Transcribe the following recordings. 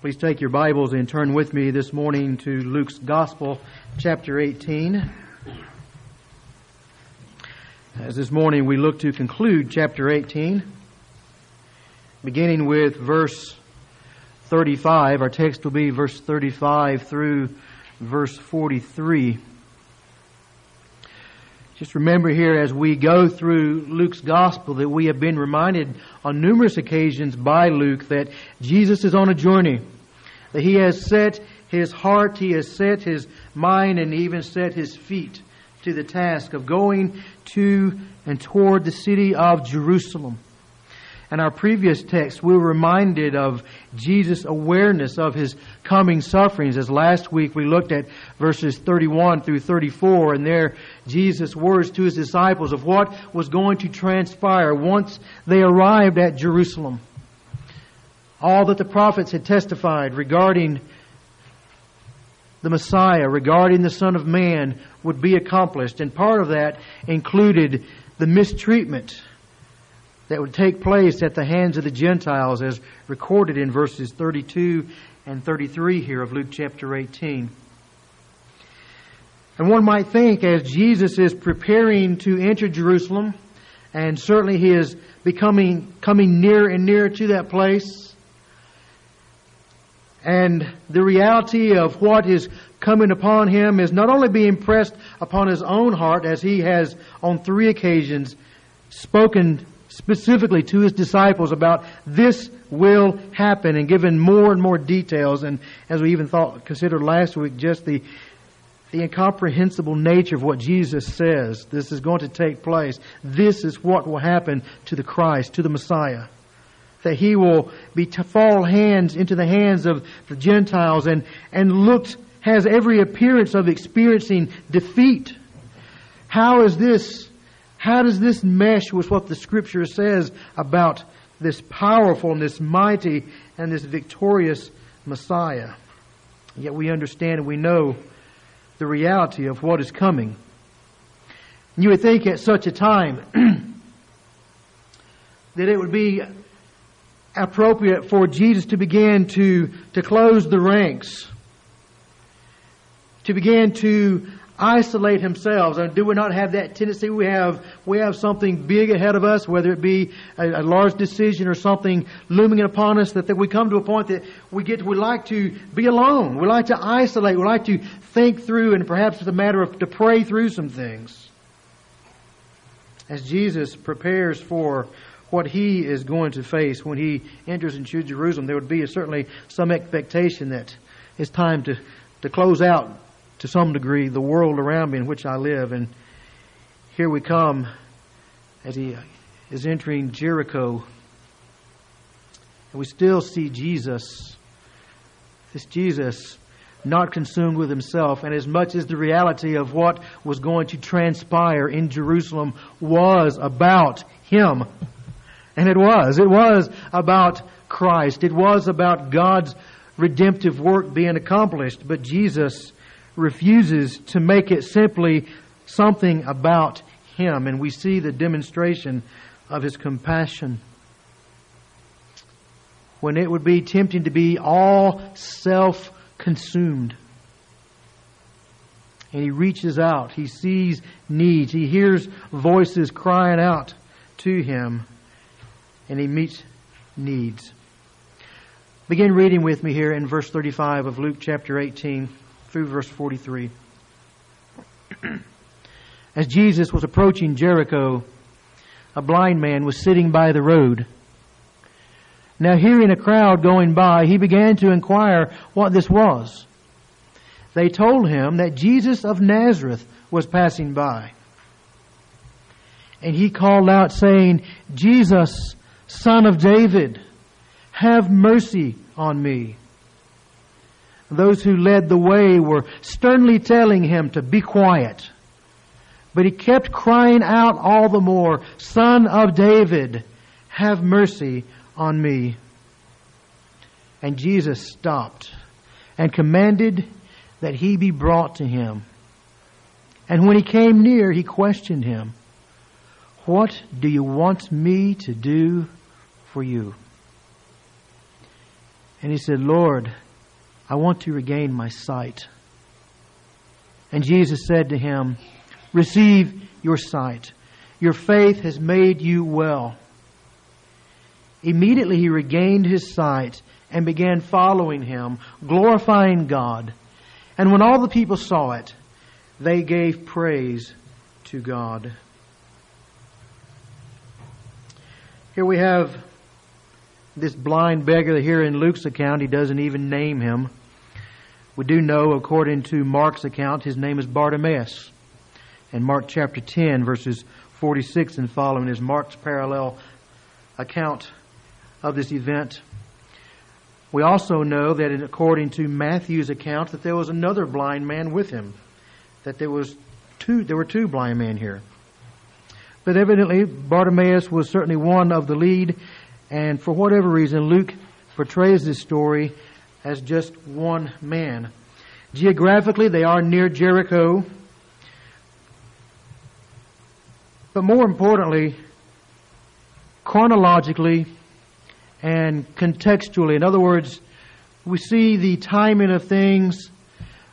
Please take your Bibles and turn with me this morning to Luke's Gospel, chapter 18. As this morning we look to conclude chapter 18, beginning with verse 35. Our text will be verse 35 through verse 43. Just remember here as we go through Luke's gospel that we have been reminded on numerous occasions by Luke that Jesus is on a journey. That he has set his heart, he has set his mind, and even set his feet to the task of going to and toward the city of Jerusalem. In our previous text, we were reminded of Jesus' awareness of his coming sufferings. As last week we looked at verses 31 through 34, and there Jesus' words to his disciples of what was going to transpire once they arrived at Jerusalem. All that the prophets had testified regarding the Messiah, regarding the Son of Man, would be accomplished. And part of that included the mistreatment that would take place at the hands of the Gentiles as recorded in verses 32 and 33 here of Luke chapter 18. And one might think as Jesus is preparing to enter Jerusalem, and certainly he is becoming coming nearer and nearer to that place, and the reality of what is coming upon him is not only being pressed upon his own heart as he has on three occasions spoken specifically to his disciples about this will happen and given more and more details. And as we even thought, considered last week, just the, the incomprehensible nature of what Jesus says. This is going to take place. This is what will happen to the Christ, to the Messiah. That he will be to fall hands into the hands of the Gentiles and, and looks, has every appearance of experiencing defeat. How is this how does this mesh with what the Scripture says about this powerful and this mighty and this victorious Messiah? Yet we understand and we know the reality of what is coming. You would think at such a time that it would be appropriate for Jesus to begin to, to close the ranks, to begin to isolate themselves. And do we not have that tendency? We have we have something big ahead of us, whether it be a, a large decision or something looming upon us. That, that we come to a point that we get we like to be alone. We like to isolate. We like to think through, and perhaps it's a matter of to pray through some things. As Jesus prepares for what he is going to face when he enters into Jerusalem, there would be certainly some expectation that it's time to, to close out to some degree the world around me in which I live. And here we come as he is entering Jericho. And we still see Jesus, this Jesus, not consumed with himself. And as much as the reality of what was going to transpire in Jerusalem was about him, and it was, it was about Christ, it was about God's redemptive work being accomplished. But Jesus refuses to make it simply something about him, and we see the demonstration of his compassion. When it would be tempting to be all self consumed. And he reaches out. He sees needs. He hears voices crying out to him. And he meets needs. Begin reading with me here in verse 35 of Luke chapter 18 through verse 43. As Jesus was approaching Jericho, a blind man was sitting by the road. Now, hearing a crowd going by, he began to inquire what this was. They told him that Jesus of Nazareth was passing by. And he called out, saying, Jesus, son of David, have mercy on me. Those who led the way were sternly telling him to be quiet. But he kept crying out all the more, Son of David, have mercy on me. And Jesus stopped and commanded that he be brought to him. And when he came near, he questioned him, What do you want me to do for you? And he said, Lord, I want to regain my sight. And Jesus said to him, Receive your sight. Your faith has made you well. Immediately he regained his sight and began following him, glorifying God. And when all the people saw it, they gave praise to God. Here we have this blind beggar here in Luke's account. He doesn't even name him. We do know, according to Mark's account, his name is Bartimaeus. And Mark chapter 10, verses 46 and following is Mark's parallel account of this event. We also know that according to Matthew's account that there was another blind man with him. That there was two there were two blind men here. But evidently Bartimaeus was certainly one of the lead and for whatever reason Luke portrays this story as just one man. Geographically they are near Jericho. But more importantly, chronologically, and contextually. In other words, we see the timing of things,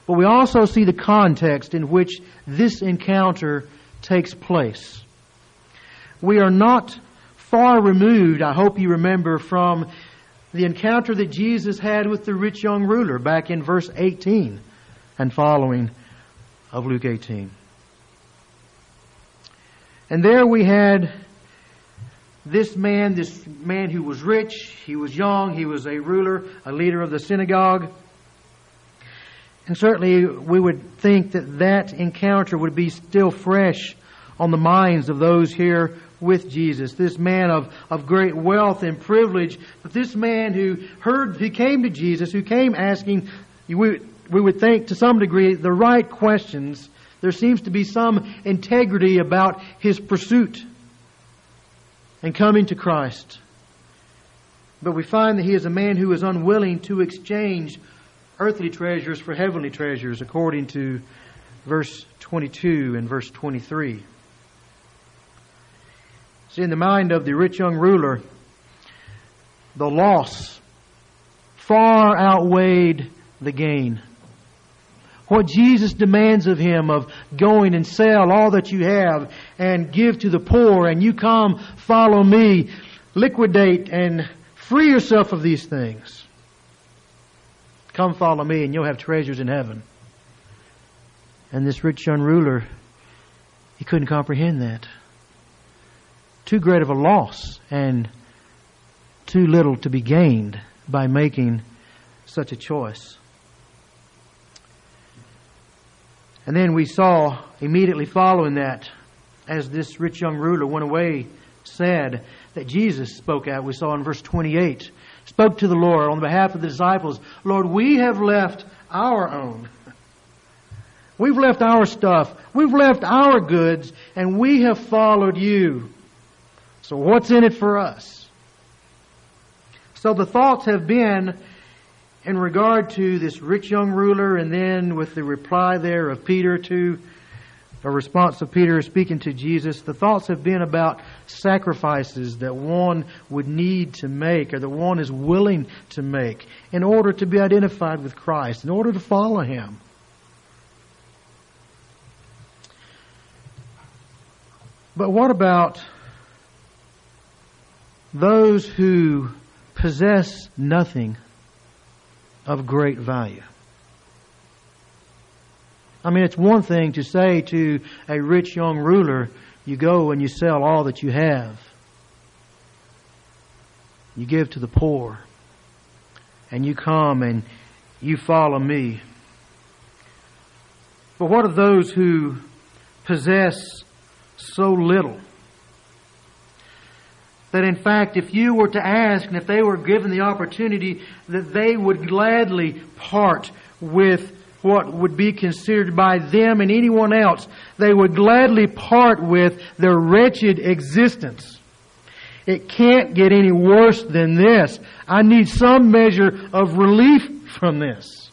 but we also see the context in which this encounter takes place. We are not far removed, I hope you remember, from the encounter that Jesus had with the rich young ruler back in verse 18 and following of Luke 18. And there we had this man, this man who was rich, he was young, he was a ruler, a leader of the synagogue. And certainly we would think that that encounter would be still fresh on the minds of those here with Jesus. This man of, of great wealth and privilege, but this man who heard, who came to Jesus, who came asking, we, we would think to some degree, the right questions. There seems to be some integrity about his pursuit and coming to Christ. But we find that he is a man who is unwilling to exchange earthly treasures for heavenly treasures, according to verse 22 and verse 23. See, in the mind of the rich young ruler, the loss far outweighed the gain. What Jesus demands of him of going and sell all that you have and give to the poor and you come follow me, liquidate and free yourself of these things. Come follow me and you'll have treasures in heaven. And this rich young ruler, he couldn't comprehend that. Too great of a loss and too little to be gained by making such a choice. And then we saw immediately following that, as this rich young ruler went away sad, that Jesus spoke out. We saw in verse 28, spoke to the Lord on behalf of the disciples, Lord, we have left our own. We've left our stuff. We've left our goods, and we have followed you. So what's in it for us? So the thoughts have been in regard to this rich young ruler, and then with the reply there of Peter to a response of Peter speaking to Jesus, the thoughts have been about sacrifices that one would need to make or that one is willing to make in order to be identified with Christ, in order to follow Him. But what about those who possess nothing of great value. I mean, it's one thing to say to a rich young ruler, you go and you sell all that you have. You give to the poor. And you come and you follow me. But what of those who possess so little? That in fact, if you were to ask and if they were given the opportunity, that they would gladly part with what would be considered by them and anyone else, they would gladly part with their wretched existence. It can't get any worse than this. I need some measure of relief from this.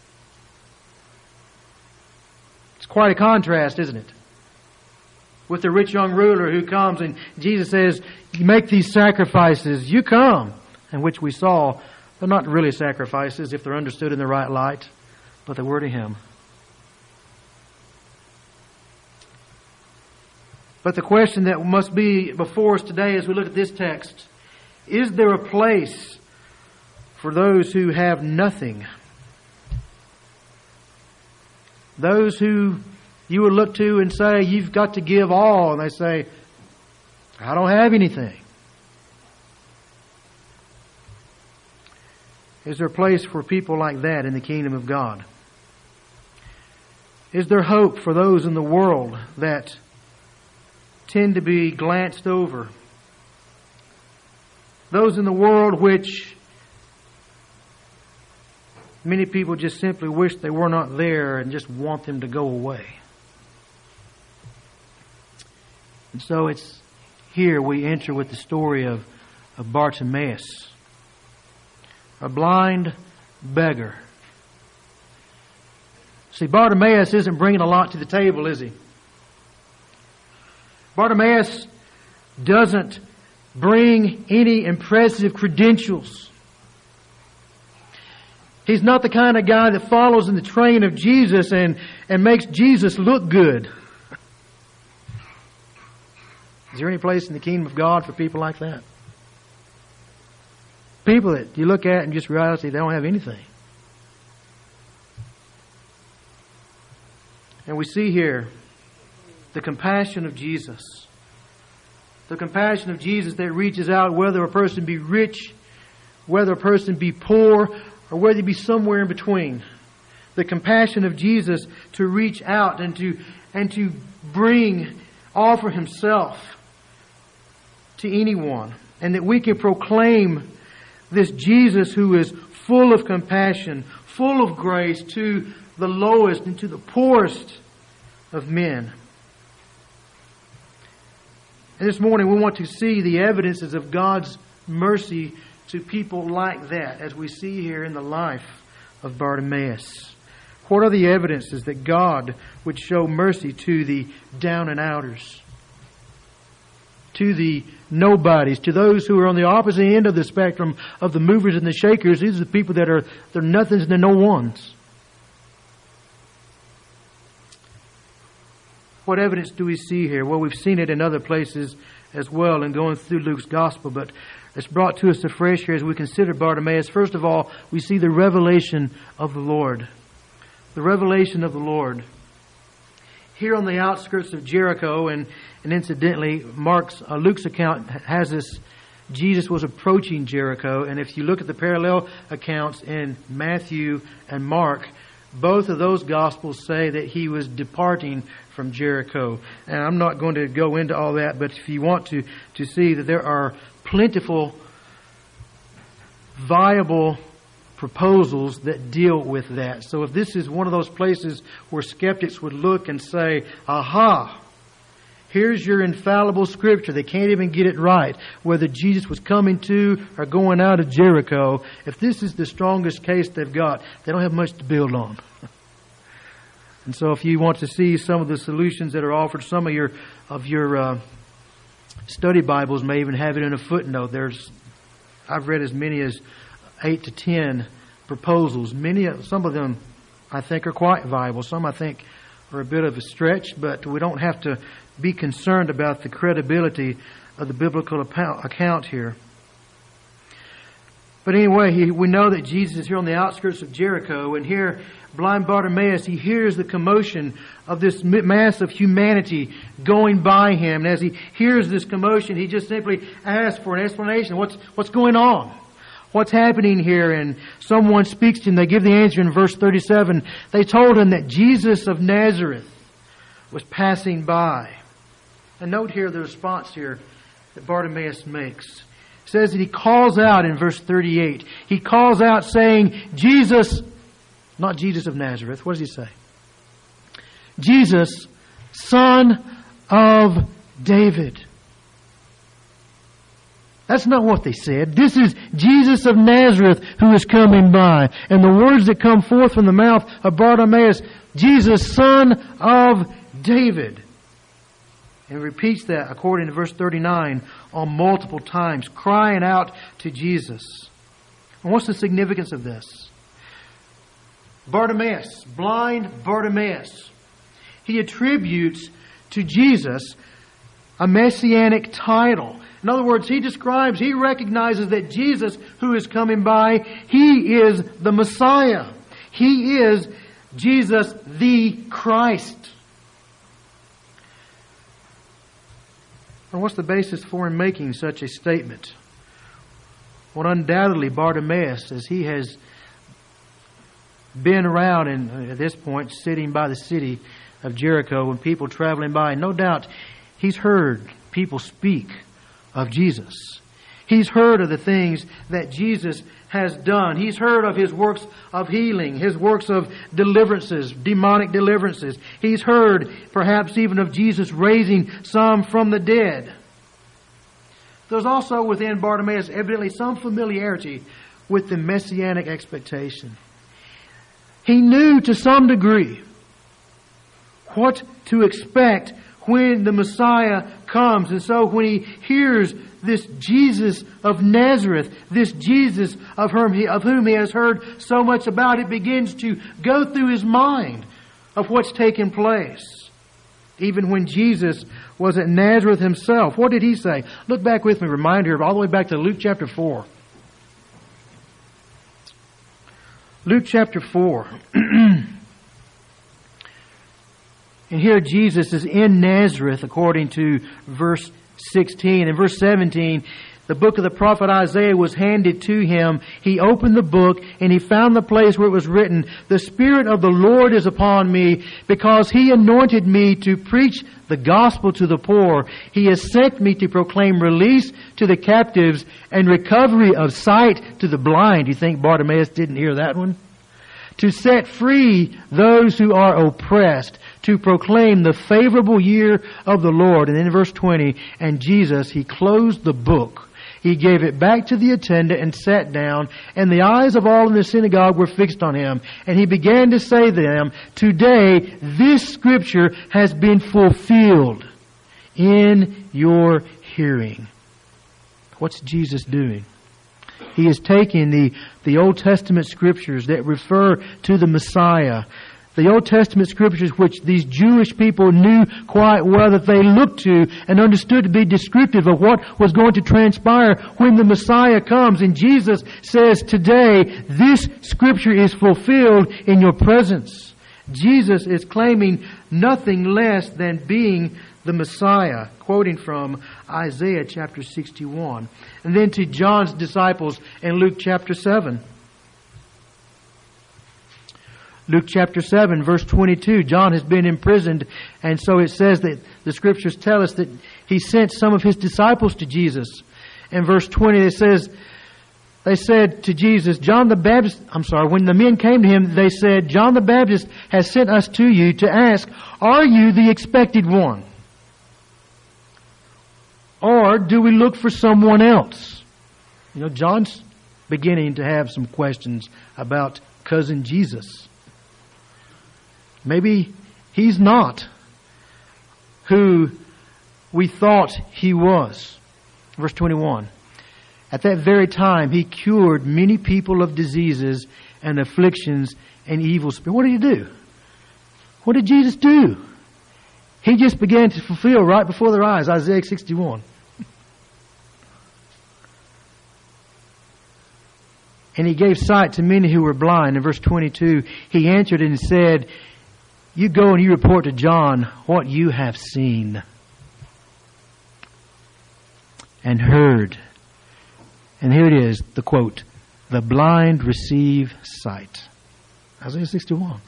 It's quite a contrast, isn't it? With the rich young ruler who comes and Jesus says, make these sacrifices. You come. And which we saw They're not really sacrifices if they're understood in the right light, but they were to him. But the question that must be before us today as we look at this text is there a place for those who have nothing? Those who you would look to and say, You've got to give all, and they say, I don't have anything. Is there a place for people like that in the kingdom of God? Is there hope for those in the world that tend to be glanced over. Those in the world which many people just simply wish they were not there and just want them to go away. And so it's here we enter with the story of, of Bartimaeus, a blind beggar. See, Bartimaeus isn't bringing a lot to the table, is he? Bartimaeus doesn't bring any impressive credentials. He's not the kind of guy that follows in the train of Jesus and, and makes Jesus look good. Is there any place in the kingdom of God for people like that? People that you look at and just realize they don't have anything. And we see here the compassion of Jesus. The compassion of Jesus that reaches out whether a person be rich, whether a person be poor, or whether he be somewhere in between. The compassion of Jesus to reach out and to, and to bring, offer himself to anyone. And that we can proclaim this Jesus who is full of compassion, full of grace to the lowest and to the poorest of men. And this morning we want to see the evidences of God's mercy to people like that, as we see here in the life of Bartimaeus. What are the evidences that God would show mercy to the down and outers? To the nobodies, to those who are on the opposite end of the spectrum of the movers and the shakers. These are the people that are they're nothings and they're no ones. What evidence do we see here? Well, we've seen it in other places as well in going through Luke's gospel, but it's brought to us afresh here as we consider Bartimaeus. First of all, we see the revelation of the Lord. The revelation of the Lord. Here on the outskirts of Jericho, and, and incidentally, Mark's uh, Luke's account has this Jesus was approaching Jericho, and if you look at the parallel accounts in Matthew and Mark, both of those gospels say that he was departing from Jericho. And I'm not going to go into all that, but if you want to, to see that there are plentiful, viable proposals that deal with that. So if this is one of those places where skeptics would look and say, aha, here's your infallible scripture. They can't even get it right. Whether Jesus was coming to or going out of Jericho, if this is the strongest case they've got, they don't have much to build on. And so, if you want to see some of the solutions that are offered, some of your of your uh, study Bibles may even have it in a footnote. There's, I've read as many as eight to ten proposals. Many, some of them, I think, are quite viable. Some I think are a bit of a stretch, but we don't have to be concerned about the credibility of the biblical account here. But anyway, he, we know that Jesus is here on the outskirts of Jericho, and here blind Bartimaeus, he hears the commotion of this mass of humanity going by him. And as he hears this commotion, he just simply asks for an explanation. What's, what's going on? What's happening here? And someone speaks to him. They give the answer in verse 37. They told him that Jesus of Nazareth was passing by. And note here the response here that Bartimaeus makes. It says that he calls out in verse 38. He calls out saying, Jesus not Jesus of Nazareth. What does he say? Jesus, son of David. That's not what they said. This is Jesus of Nazareth who is coming by. And the words that come forth from the mouth of Bartimaeus, Jesus, son of David. And repeats that according to verse 39 on multiple times, crying out to Jesus. And what's the significance of this? Bartimaeus, blind Bartimaeus, he attributes to Jesus a messianic title. In other words, he describes, he recognizes that Jesus, who is coming by, he is the Messiah. He is Jesus the Christ. And what's the basis for him making such a statement? Well, undoubtedly, Bartimaeus, as he has been around and uh, at this point sitting by the city of Jericho and people traveling by, no doubt he's heard people speak of Jesus. He's heard of the things that Jesus has done. He's heard of his works of healing, his works of deliverances, demonic deliverances. He's heard perhaps even of Jesus raising some from the dead. There's also within Bartimaeus evidently some familiarity with the messianic expectation. He knew to some degree what to expect when the Messiah comes. And so when he hears this Jesus of Nazareth, this Jesus of whom, he, of whom he has heard so much about, it begins to go through his mind of what's taken place. Even when Jesus was at Nazareth himself, what did he say? Look back with me, remind here, all the way back to Luke chapter 4. Luke chapter 4. And here Jesus is in Nazareth according to verse 16. In verse 17, the book of the prophet Isaiah was handed to him. He opened the book and he found the place where it was written, The Spirit of the Lord is upon me because he anointed me to preach the gospel to the poor. He has sent me to proclaim release to the captives and recovery of sight to the blind. You think Bartimaeus didn't hear that one? To set free those who are oppressed to proclaim the favorable year of the Lord. And in verse 20, and Jesus, he closed the book. He gave it back to the attendant and sat down, and the eyes of all in the synagogue were fixed on him. And he began to say to them, Today this scripture has been fulfilled in your hearing. What's Jesus doing? He is taking the, the Old Testament scriptures that refer to the Messiah, the Old Testament scriptures which these Jewish people knew quite well that they looked to and understood to be descriptive of what was going to transpire when the Messiah comes. And Jesus says today, this scripture is fulfilled in your presence. Jesus is claiming nothing less than being the Messiah, quoting from Isaiah chapter 61. And then to John's disciples in Luke chapter 7. Luke chapter 7 verse 22, John has been imprisoned and so it says that the scriptures tell us that he sent some of his disciples to Jesus. In verse 20 it says, they said to Jesus, John the Baptist, I'm sorry, when the men came to him, they said, John the Baptist has sent us to you to ask, are you the expected one? Or do we look for someone else? You know, John's beginning to have some questions about cousin Jesus. Maybe he's not who we thought he was. Verse 21. At that very time, he cured many people of diseases and afflictions and evil spirits. What did he do? What did Jesus do? He just began to fulfill right before their eyes Isaiah 61. And he gave sight to many who were blind. In verse 22, he answered and said, you go and you report to John what you have seen and heard. And here it is, the quote, the blind receive sight. Isaiah 61.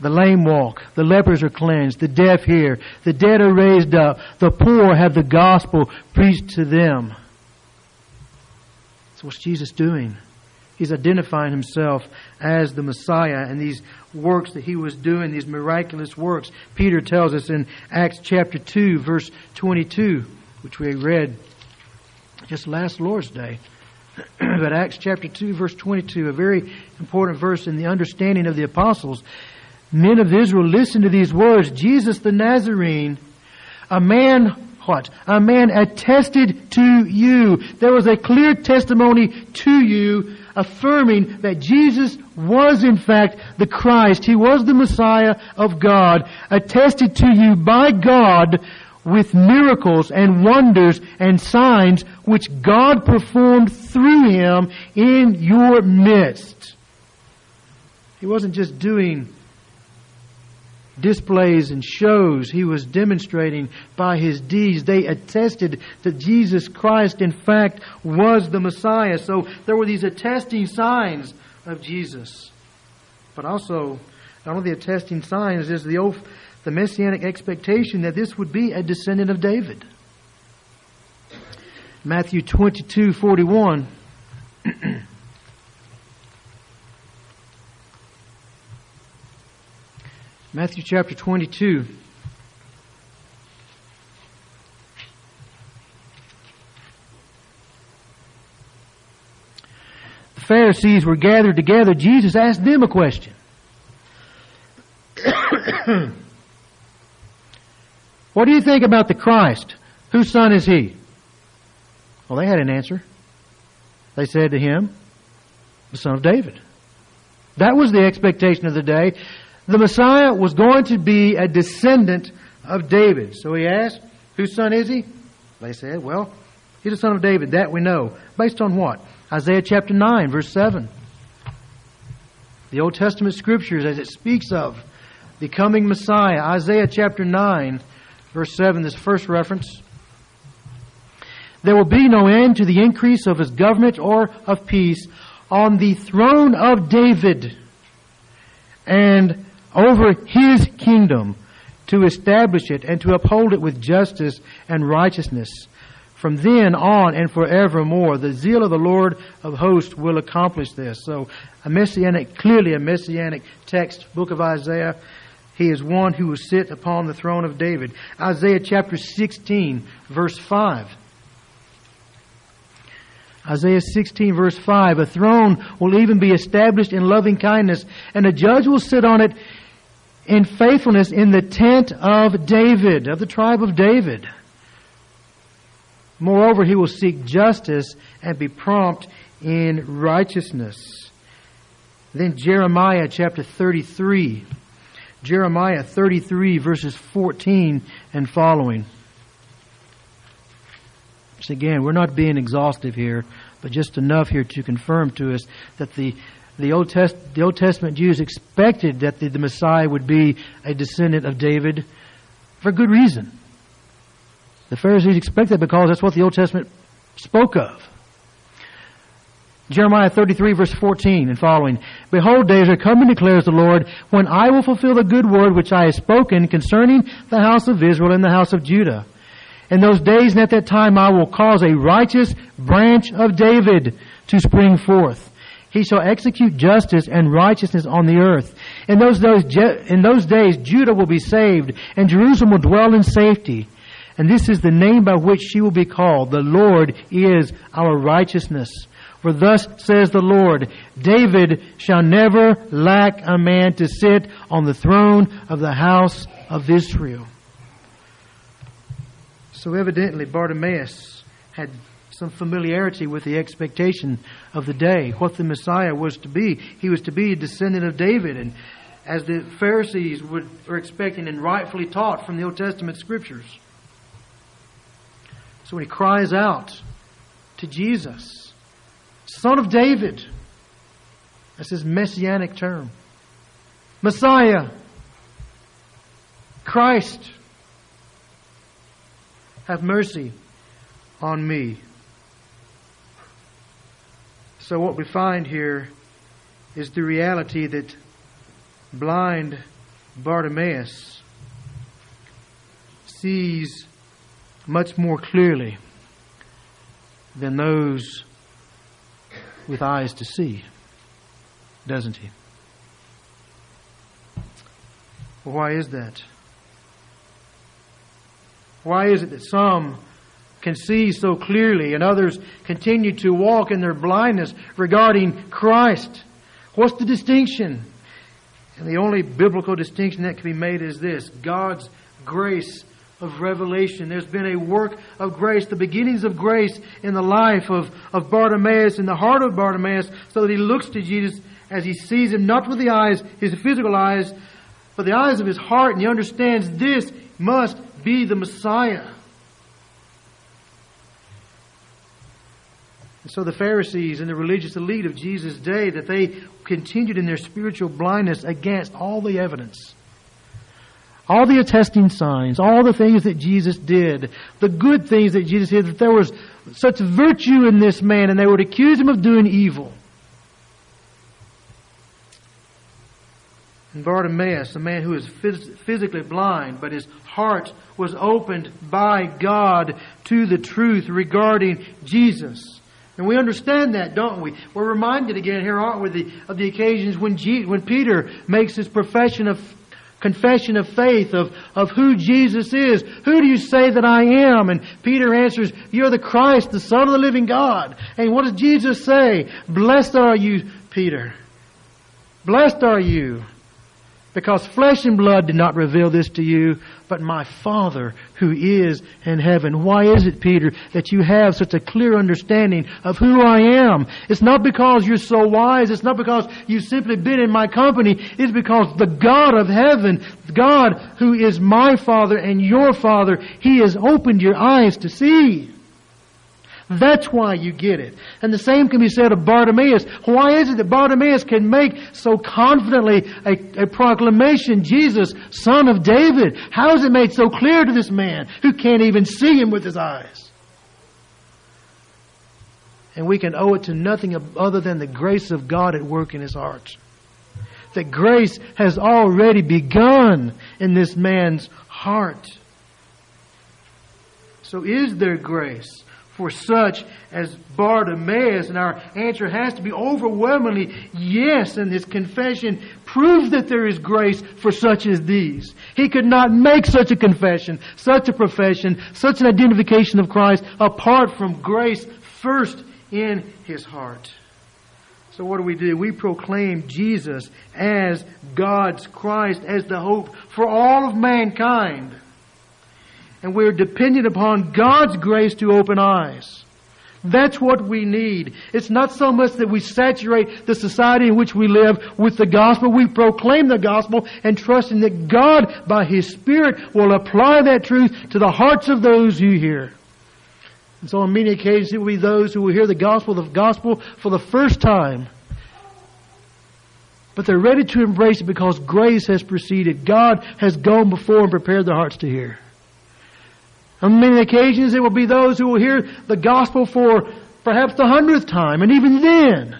The lame walk, the lepers are cleansed, the deaf hear, the dead are raised up, the poor have the gospel preached to them. So what's Jesus doing? He's identifying himself as the Messiah and these works that he was doing, these miraculous works. Peter tells us in Acts chapter 2, verse 22, which we read just last Lord's Day. but Acts chapter 2, verse 22, a very important verse in the understanding of the apostles. Men of Israel, listen to these words Jesus the Nazarene, a man what? A man attested to you. There was a clear testimony to you affirming that Jesus was in fact the Christ. He was the Messiah of God, attested to you by God with miracles and wonders and signs which God performed through him in your midst. He wasn't just doing displays and shows he was demonstrating by his deeds. They attested that Jesus Christ, in fact, was the Messiah. So there were these attesting signs of Jesus. But also, not only the attesting signs, is the oath, the messianic expectation that this would be a descendant of David. Matthew 22 41. Matthew chapter 22. The Pharisees were gathered together. Jesus asked them a question. what do you think about the Christ? Whose son is he? Well, they had an answer. They said to him, the son of David. That was the expectation of the day the Messiah was going to be a descendant of David. So he asked, whose son is he? They said, well, he's a son of David. That we know. Based on what? Isaiah chapter 9, verse 7. The Old Testament scriptures as it speaks of the coming Messiah. Isaiah chapter 9, verse 7, this first reference. There will be no end to the increase of his government or of peace on the throne of David and over his kingdom to establish it and to uphold it with justice and righteousness. From then on and forevermore, the zeal of the Lord of hosts will accomplish this. So, a messianic, clearly a messianic text, book of Isaiah. He is one who will sit upon the throne of David. Isaiah chapter 16, verse 5. Isaiah 16 verse 5, a throne will even be established in loving kindness, and a judge will sit on it in faithfulness in the tent of David, of the tribe of David. Moreover, he will seek justice and be prompt in righteousness. Then Jeremiah chapter 33. Jeremiah 33 verses 14 and following. So again, we're not being exhaustive here, but just enough here to confirm to us that the the Old, Test, the Old Testament Jews expected that the, the Messiah would be a descendant of David for good reason. The Pharisees expected because that's what the Old Testament spoke of. Jeremiah 33 verse 14 and following. Behold, days are coming, declares the Lord, when I will fulfill the good word which I have spoken concerning the house of Israel and the house of Judah. In those days and at that time I will cause a righteous branch of David to spring forth. He shall execute justice and righteousness on the earth. In those days, in those days, Judah will be saved, and Jerusalem will dwell in safety. And this is the name by which she will be called. The Lord is our righteousness. For thus says the Lord, David shall never lack a man to sit on the throne of the house of Israel. So evidently Bartimaeus had some familiarity with the expectation of the day, what the Messiah was to be. He was to be a descendant of David, and as the Pharisees would, were expecting and rightfully taught from the Old Testament scriptures. So when he cries out to Jesus, Son of David, that's his messianic term. Messiah, Christ, have mercy on me. So, what we find here is the reality that blind Bartimaeus sees much more clearly than those with eyes to see, doesn't he? Why is that? Why is it that some can see so clearly, and others continue to walk in their blindness regarding Christ. What's the distinction? And the only biblical distinction that can be made is this God's grace of revelation. There's been a work of grace, the beginnings of grace in the life of, of Bartimaeus, in the heart of Bartimaeus, so that he looks to Jesus as he sees him, not with the eyes, his physical eyes, but the eyes of his heart, and he understands this must be the Messiah. And so the Pharisees and the religious elite of Jesus' day, that they continued in their spiritual blindness against all the evidence. All the attesting signs, all the things that Jesus did, the good things that Jesus did, that there was such virtue in this man, and they would accuse him of doing evil. And Bartimaeus, a man who is physically blind, but his heart was opened by God to the truth regarding Jesus. And we understand that, don't we? We're reminded again here, aren't we, the, of the occasions when, Je- when Peter makes his profession of confession of faith of, of who Jesus is. Who do you say that I am? And Peter answers, You're the Christ, the Son of the living God. And what does Jesus say? Blessed are you, Peter. Blessed are you because flesh and blood did not reveal this to you, but my Father who is in heaven. Why is it, Peter, that you have such a clear understanding of who I am? It's not because you're so wise. It's not because you've simply been in my company. It's because the God of heaven, God who is my Father and your Father, He has opened your eyes to see. That's why you get it. And the same can be said of Bartimaeus. Why is it that Bartimaeus can make so confidently a, a, proclamation, Jesus, son of David? How is it made so clear to this man who can't even see him with his eyes? And we can owe it to nothing other than the grace of God at work in his heart. That grace has already begun in this man's heart. So is there grace? For such as Bartimaeus? And our answer has to be overwhelmingly yes. And his confession proves that there is grace for such as these. He could not make such a confession, such a profession, such an identification of Christ apart from grace first in his heart. So what do we do? We proclaim Jesus as God's Christ, as the hope for all of mankind and we're dependent upon God's grace to open eyes. That's what we need. It's not so much that we saturate the society in which we live with the gospel. We proclaim the gospel and trusting that God, by His Spirit, will apply that truth to the hearts of those who hear. And so on many occasions it will be those who will hear the gospel, the gospel for the first time. But they're ready to embrace it because grace has preceded. God has gone before and prepared their hearts to hear. On many occasions, it will be those who will hear the gospel for perhaps the hundredth time, and even then,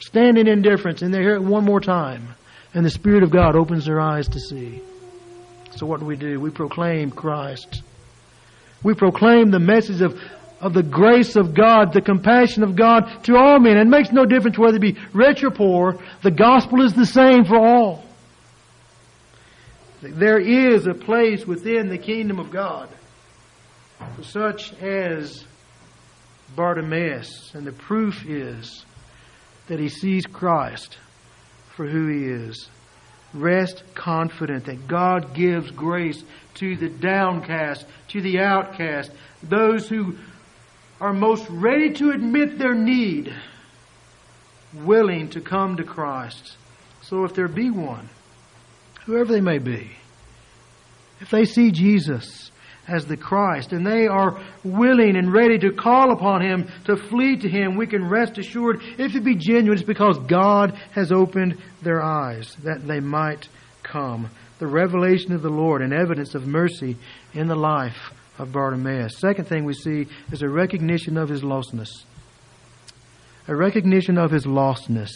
stand in indifference, and they hear it one more time, and the Spirit of God opens their eyes to see. So, what do we do? We proclaim Christ. We proclaim the message of, of the grace of God, the compassion of God to all men. It makes no difference whether they be rich or poor, the gospel is the same for all. There is a place within the kingdom of God such as Bartimaeus. And the proof is that he sees Christ for who he is. Rest confident that God gives grace to the downcast, to the outcast, those who are most ready to admit their need, willing to come to Christ. So if there be one, whoever they may be, if they see Jesus, as the Christ, and they are willing and ready to call upon Him, to flee to Him, we can rest assured, if it be genuine, it's because God has opened their eyes that they might come. The revelation of the Lord and evidence of mercy in the life of Bartimaeus. Second thing we see is a recognition of his lostness. A recognition of his lostness.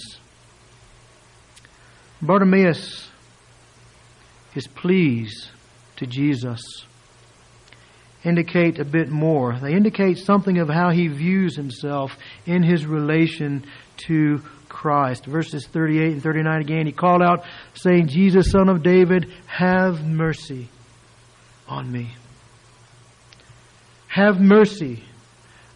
Bartimaeus, his pleas to Jesus indicate a bit more. They indicate something of how he views himself in his relation to Christ. Verses 38 and 39 again, he called out, saying, Jesus, son of David, have mercy on me. Have mercy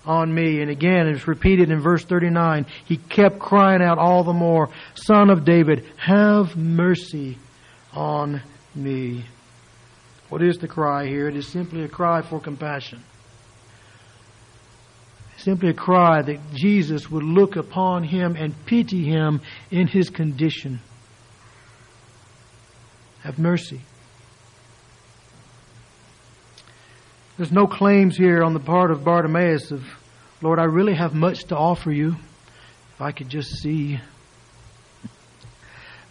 on me. And again, it's repeated in verse 39. He kept crying out all the more, Son of David, have mercy on me. What is the cry here? It is simply a cry for compassion. Simply a cry that Jesus would look upon him and pity him in his condition. Have mercy. There's no claims here on the part of Bartimaeus of, Lord, I really have much to offer you. If I could just see.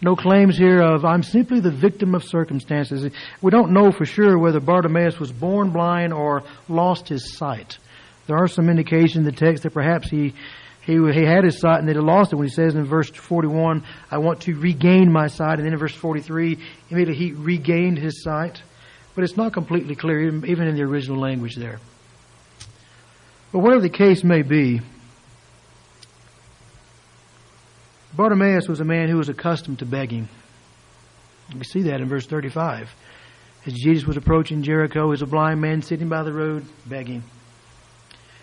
No claims here of, I'm simply the victim of circumstances. We don't know for sure whether Bartimaeus was born blind or lost his sight. There are some indications in the text that perhaps he, he, he had his sight and that he lost it when he says in verse 41, I want to regain my sight. And then in verse 43, immediately he regained his sight. But it's not completely clear, even in the original language there. But whatever the case may be, Bartimaeus was a man who was accustomed to begging. We see that in verse 35. As Jesus was approaching Jericho, as a blind man sitting by the road begging.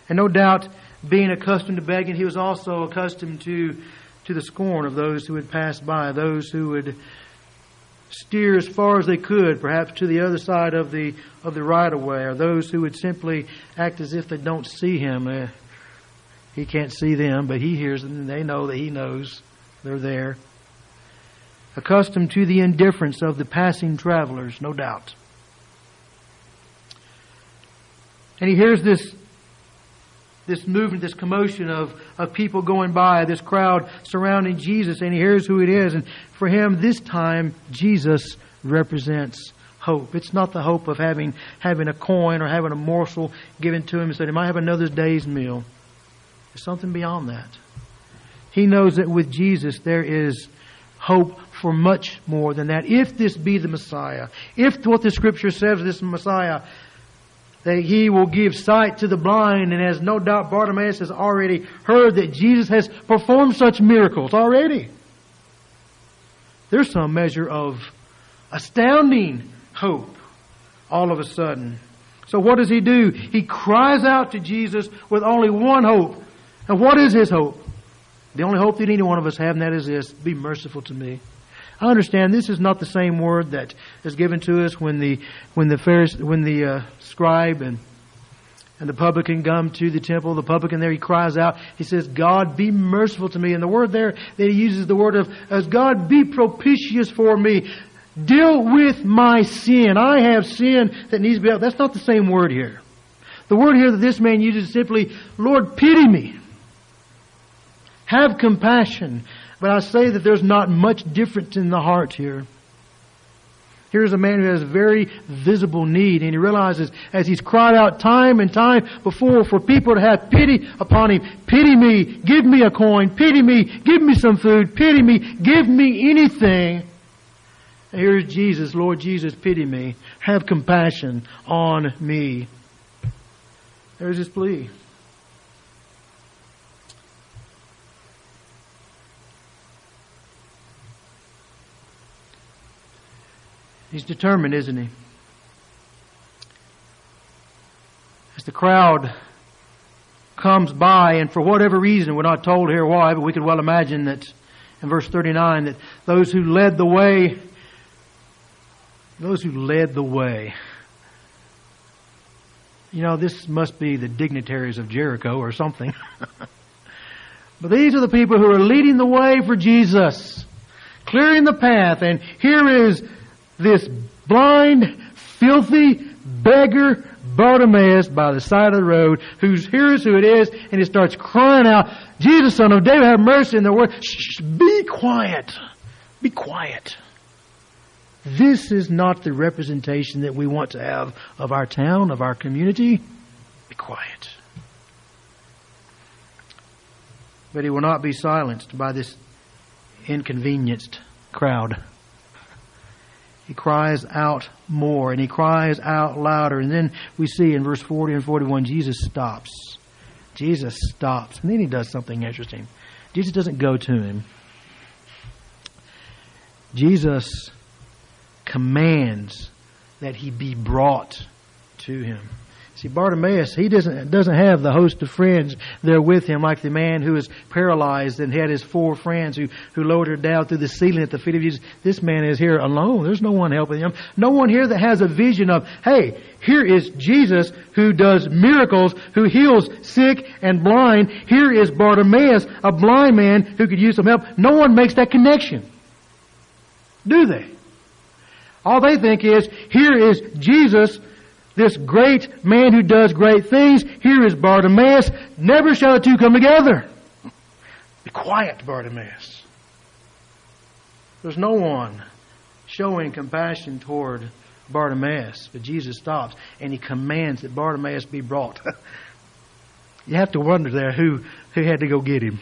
And no doubt, being accustomed to begging, he was also accustomed to, to the scorn of those who would pass by, those who would steer as far as they could, perhaps to the other side of the of the right of way, or those who would simply act as if they don't see him. Uh, he can't see them, but he hears them, and they know that he knows they're there. Accustomed to the indifference of the passing travelers, no doubt. And he hears this this movement, this commotion of, of people going by, this crowd surrounding Jesus, and he hears who it is. And for him, this time, Jesus represents hope. It's not the hope of having, having a coin or having a morsel given to him so he might have another day's meal. There's something beyond that. He knows that with Jesus there is hope for much more than that. If this be the Messiah, if what the Scripture says this Messiah that he will give sight to the blind, and as no doubt Bartimaeus has already heard that Jesus has performed such miracles already. There's some measure of astounding hope all of a sudden. So what does he do? He cries out to Jesus with only one hope. And what is his hope? The only hope that any one of us have, and that is this be merciful to me. I understand this is not the same word that is given to us when the when the when the uh, scribe and and the publican come to the temple. The publican there he cries out. He says, "God, be merciful to me." And the word there that he uses the word of as God be propitious for me. Deal with my sin. I have sin that needs to be out. That's not the same word here. The word here that this man uses is simply, Lord, pity me. Have compassion. But I say that there's not much difference in the heart here. Here's a man who has a very visible need, and he realizes as he's cried out time and time before for people to have pity upon him, pity me, give me a coin, pity me, give me some food, pity me, give me anything. And here's Jesus, Lord Jesus, pity me, have compassion on me. There's his plea. He's determined, isn't he? As the crowd comes by, and for whatever reason, we're not told here why, but we could well imagine that in verse 39 that those who led the way, those who led the way, you know, this must be the dignitaries of Jericho or something. but these are the people who are leading the way for Jesus, clearing the path, and here is this blind, filthy beggar Bartimaeus by the side of the road, who hears who it is, and he starts crying out, Jesus, son of David, have mercy. in the word, shh, be quiet. Be quiet. This is not the representation that we want to have of our town, of our community. Be quiet. But he will not be silenced by this inconvenienced crowd he cries out more and he cries out louder. And then we see in verse 40 and 41, Jesus stops. Jesus stops. And then he does something interesting. Jesus doesn't go to him. Jesus commands that he be brought to him. See, Bartimaeus, he doesn't, doesn't have the host of friends there with him like the man who is paralyzed and had his four friends who, who lowered her down through the ceiling at the feet of Jesus. This man is here alone. There's no one helping him. No one here that has a vision of, hey, here is Jesus who does miracles, who heals sick and blind. Here is Bartimaeus, a blind man who could use some help. No one makes that connection. Do they? All they think is, here is Jesus this great man who does great things. Here is Bartimaeus. Never shall the two come together. Be quiet, Bartimaeus. There's no one showing compassion toward Bartimaeus. But Jesus stops and he commands that Bartimaeus be brought. you have to wonder there who, who had to go get him.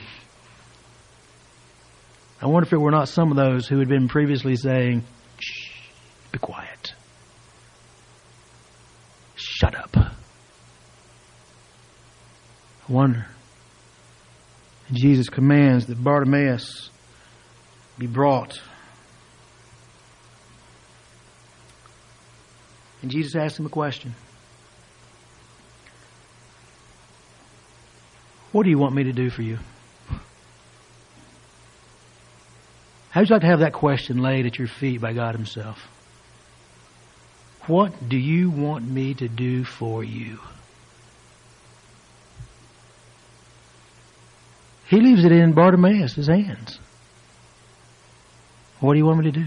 I wonder if it were not some of those who had been previously saying, Shh, be quiet. Shut up. I wonder. And Jesus commands that Bartimaeus be brought. And Jesus asks him a question. What do you want me to do for you? How would you like to have that question laid at your feet by God Himself? What do you want me to do for you? He leaves it in Bartimaeus' hands. What do you want me to do?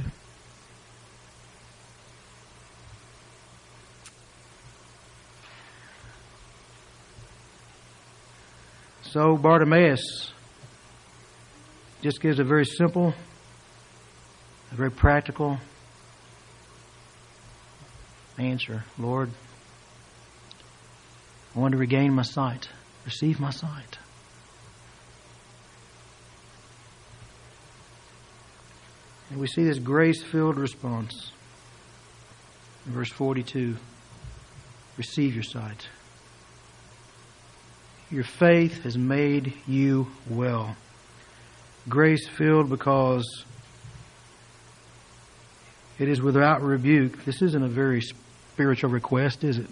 So Bartimaeus just gives a very simple, a very practical answer, Lord, I want to regain my sight, receive my sight. And we see this grace filled response in verse 42 Receive your sight. Your faith has made you well. Grace filled because it is without rebuke. This isn't a very spiritual request, is it?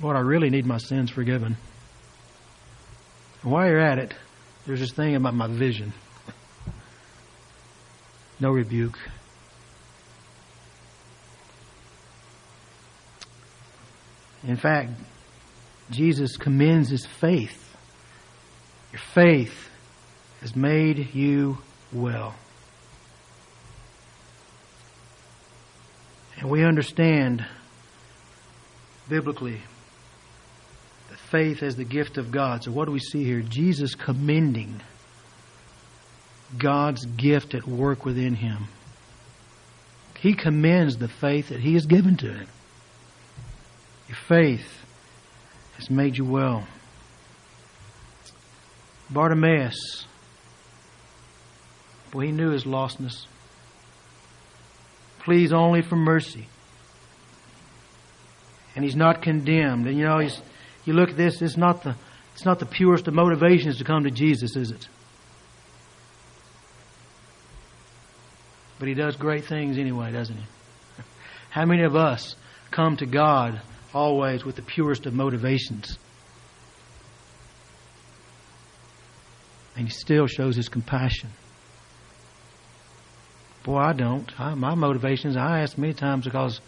Lord, I really need my sins forgiven. And while you're at it, there's this thing about my vision. No rebuke. In fact, Jesus commends his faith. Your faith has made you well. And we understand biblically that faith is the gift of God. So what do we see here? Jesus commending God's gift at work within him. He commends the faith that he has given to him. Your faith has made you well. Bartimaeus, boy, he knew his lostness pleads only for mercy. And he's not condemned. And you know, he's, you look at this, it's not the it's not the purest of motivations to come to Jesus, is it? But he does great things anyway, doesn't he? How many of us come to God always with the purest of motivations? And he still shows his compassion. Boy, I don't. I, my motivations, I ask many times because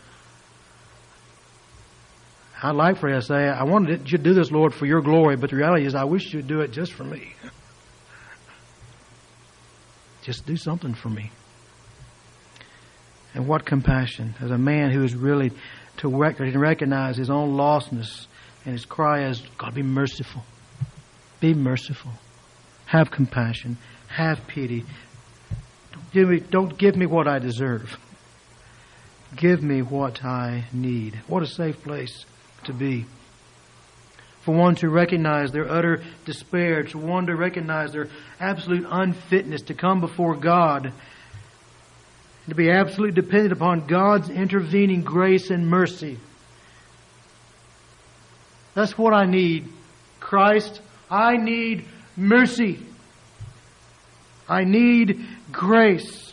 I'd like for you to say, I wanted you to do this, Lord, for your glory, but the reality is I wish you'd do it just for me. just do something for me. And what compassion as a man who is really to recognize his own lostness and his cry is, God, be merciful. Be merciful. Have compassion. Have pity. Give me, don't give me what I deserve. Give me what I need. What a safe place to be. For one to recognize their utter despair, to one to recognize their absolute unfitness to come before God, to be absolutely dependent upon God's intervening grace and mercy. That's what I need. Christ, I need mercy. I need grace.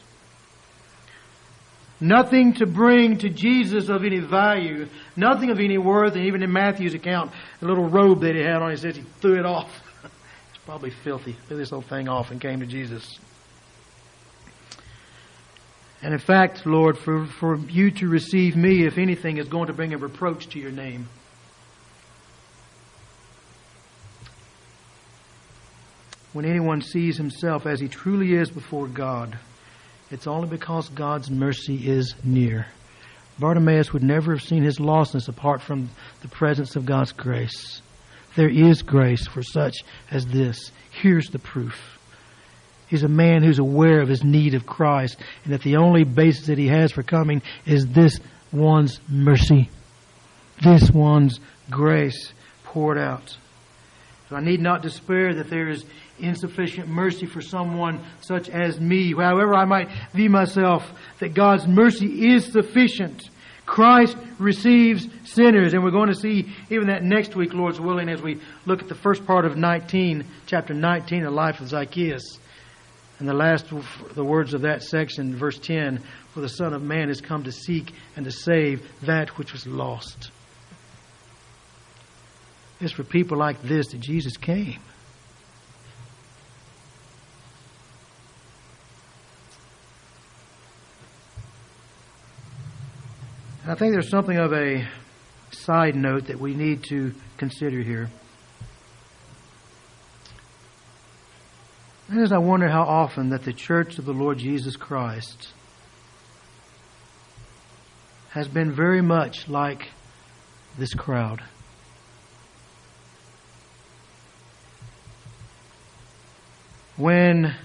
Nothing to bring to Jesus of any value, nothing of any worth, and even in Matthew's account, the little robe that he had on, he says he threw it off. it's probably filthy. Threw this whole thing off and came to Jesus. And in fact, Lord, for, for you to receive me, if anything, is going to bring a reproach to your name. When anyone sees himself as he truly is before God, it's only because God's mercy is near. Bartimaeus would never have seen his lostness apart from the presence of God's grace. There is grace for such as this. Here's the proof. He's a man who's aware of his need of Christ, and that the only basis that he has for coming is this one's mercy, this one's grace poured out. So I need not despair that there is insufficient mercy for someone such as me. However, I might view myself, that God's mercy is sufficient. Christ receives sinners, and we're going to see even that next week, Lord's willing, as we look at the first part of 19, chapter 19, the life of Zacchaeus. And the last, the words of that section, verse 10, for the Son of Man has come to seek and to save that which was lost. It's for people like this that Jesus came. I think there's something of a side note that we need to consider here. That is, I wonder how often that the church of the Lord Jesus Christ has been very much like this crowd. When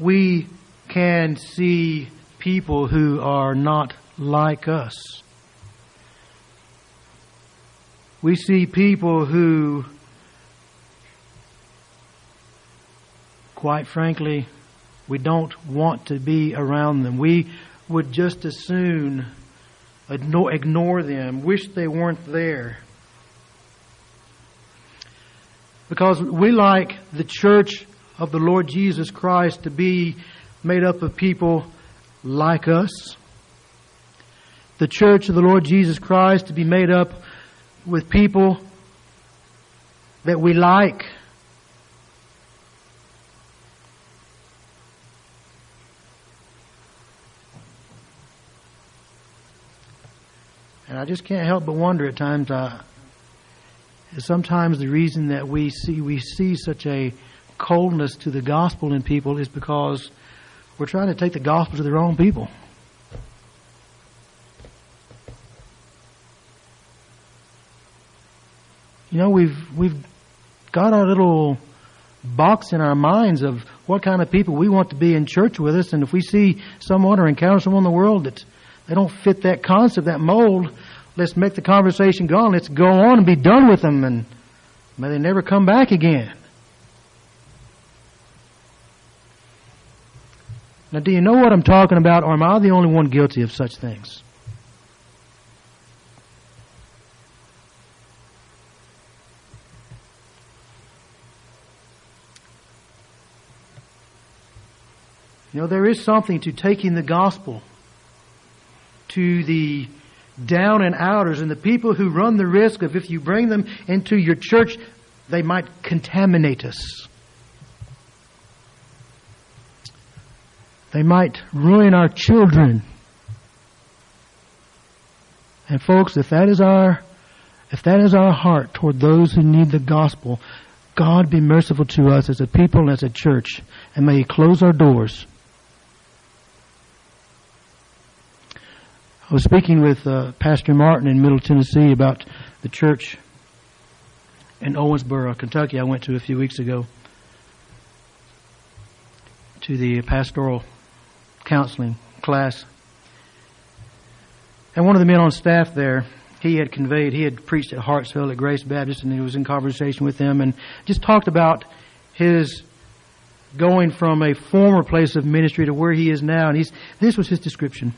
we can see people who are not like us. We see people who, quite frankly, we don't want to be around them. We would just as soon ignore, them, wish they weren't there. Because we like the church of the Lord Jesus Christ to be made up of people like us the church of the Lord Jesus Christ to be made up with people that we like. And I just can't help but wonder at times. Uh, sometimes the reason that we see we see such a coldness to the gospel in people is because we're trying to take the gospel to the wrong people. You know, we've we've got our little box in our minds of what kind of people we want to be in church with us, and if we see someone or encounter someone in the world that they don't fit that concept, that mold, let's make the conversation go on. Let's go on and be done with them, and may they never come back again. Now, do you know what I'm talking about, or am I the only one guilty of such things? You know, there is something to taking the gospel to the down and outers and the people who run the risk of if you bring them into your church, they might contaminate us. They might ruin our children. And folks, if that is our if that is our heart toward those who need the gospel, God be merciful to us as a people and as a church, and may He close our doors I was speaking with uh, Pastor Martin in Middle Tennessee about the church in Owensboro, Kentucky. I went to a few weeks ago to the pastoral counseling class. And one of the men on staff there, he had conveyed, he had preached at Hartsville at Grace Baptist, and he was in conversation with them and just talked about his going from a former place of ministry to where he is now. And he's, this was his description.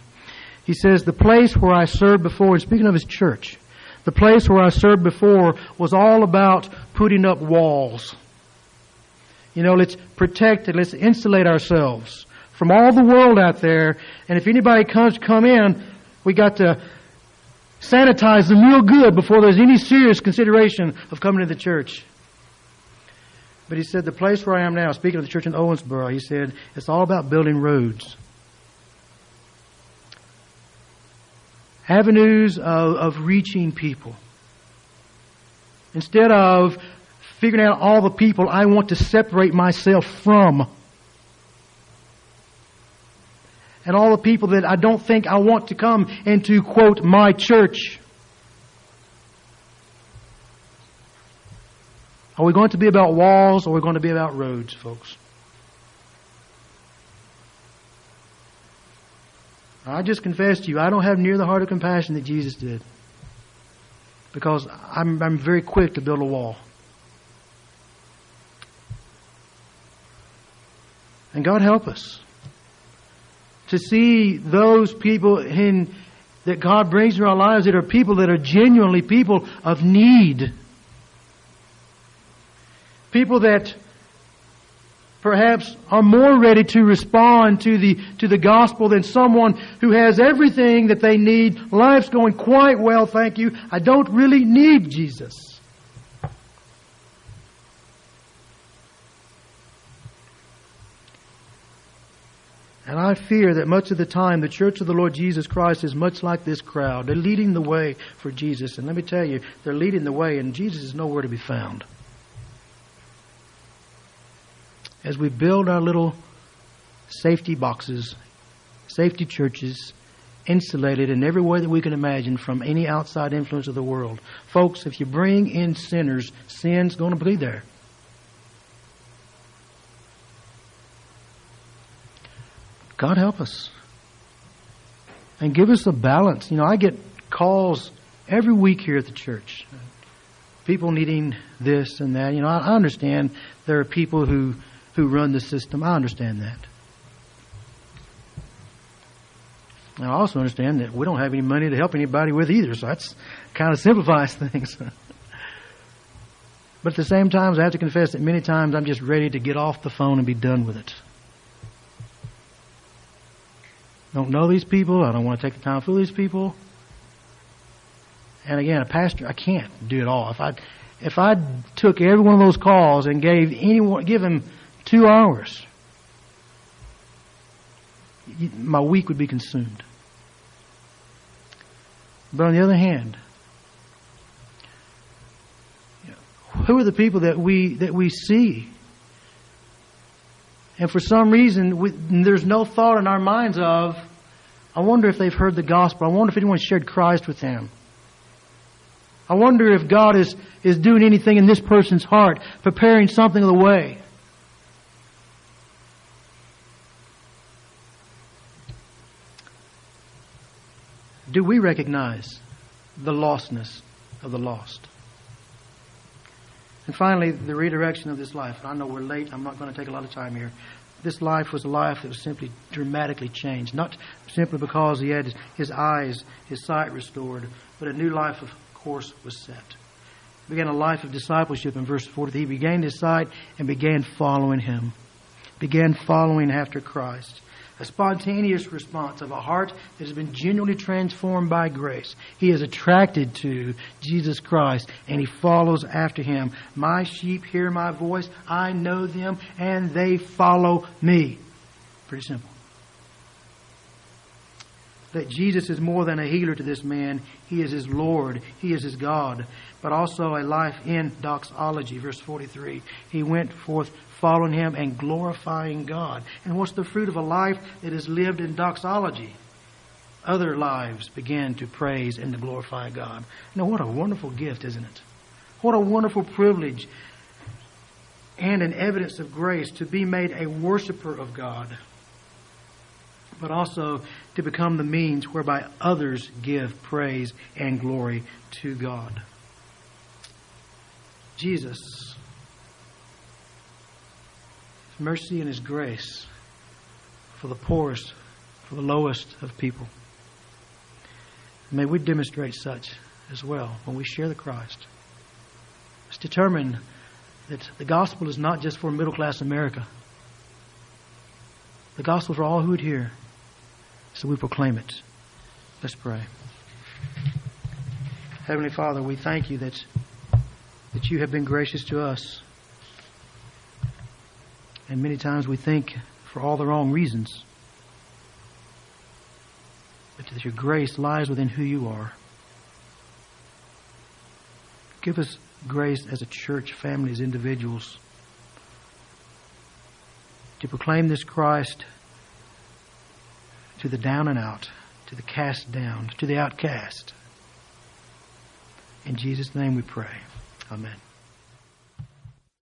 He says, The place where I served before, and speaking of his church, the place where I served before was all about putting up walls. You know, let's protect it, let's insulate ourselves from all the world out there. And if anybody comes come in, we got to sanitize them real good before there's any serious consideration of coming to the church. But he said, the place where I am now, speaking of the church in Owensboro, he said, it's all about building roads. Avenues of, of reaching people. Instead of figuring out all the people I want to separate myself from. And all the people that I don't think I want to come into, quote, my church. Are we going to be about walls or are we going to be about roads, folks? I just confess to you, I don't have near the heart of compassion that Jesus did. Because I'm, I'm very quick to build a wall. And God help us to see those people in, that God brings into our lives that are people that are genuinely people of need. People that perhaps are more ready to respond to the, to the gospel than someone who has everything that they need. Life's going quite well, thank you. I don't really need Jesus. And I fear that much of the time the church of the Lord Jesus Christ is much like this crowd. They're leading the way for Jesus. And let me tell you, they're leading the way, and Jesus is nowhere to be found. As we build our little safety boxes, safety churches, insulated in every way that we can imagine from any outside influence of the world. Folks, if you bring in sinners, sin's going to be there. God help us. And give us a balance. You know, I get calls every week here at the church. People needing this and that. You know, I understand there are people who, who run the system. I understand that. I also understand that we don't have any money to help anybody with either, so that's kind of simplifies things. but at the same time, I have to confess that many times I'm just ready to get off the phone and be done with it don't know these people. I don't want to take the time to fool these people. And again, a pastor, I can't do it all. If I, if I took every one of those calls and gave anyone, give him two hours, my week would be consumed. But on the other hand, who are the people that we that we see and for some reason, we, there's no thought in our minds of, I wonder if they've heard the gospel. I wonder if anyone shared Christ with them. I wonder if God is, is doing anything in this person's heart, preparing something of the way. Do we recognize the lostness of the lost? And finally, the redirection of this life. I know we're late. I'm not going to take a lot of time here. This life was a life that was simply dramatically changed. Not simply because he had his eyes, his sight restored, but a new life, of course, was set. Began a life of discipleship in verse 40. He regained his sight and began following him. Began following after Christ a spontaneous response of a heart that has been genuinely transformed by grace. He is attracted to Jesus Christ and he follows after him. My sheep hear my voice, I know them, and they follow me. Pretty simple. That Jesus is more than a healer to this man. He is his Lord. He is his God. But also a life in doxology. Verse 43. He went forth following Him and glorifying God. And what's the fruit of a life that is lived in doxology? Other lives begin to praise and to glorify God. Now, what a wonderful gift, isn't it? What a wonderful privilege and an evidence of grace to be made a worshiper of God, but also to become the means whereby others give praise and glory to God. Jesus mercy and His grace for the poorest, for the lowest of people. May we demonstrate such as well when we share the Christ. Let's determine that the gospel is not just for middle class America. The gospel for all who would hear. So we proclaim it. Let's pray. Heavenly Father, we thank you that, that you have been gracious to us. And many times we think for all the wrong reasons. But that your grace lies within who you are. Give us grace as a church, family, as individuals, to proclaim this Christ to the down and out, to the cast down, to the outcast. In Jesus' name we pray. Amen.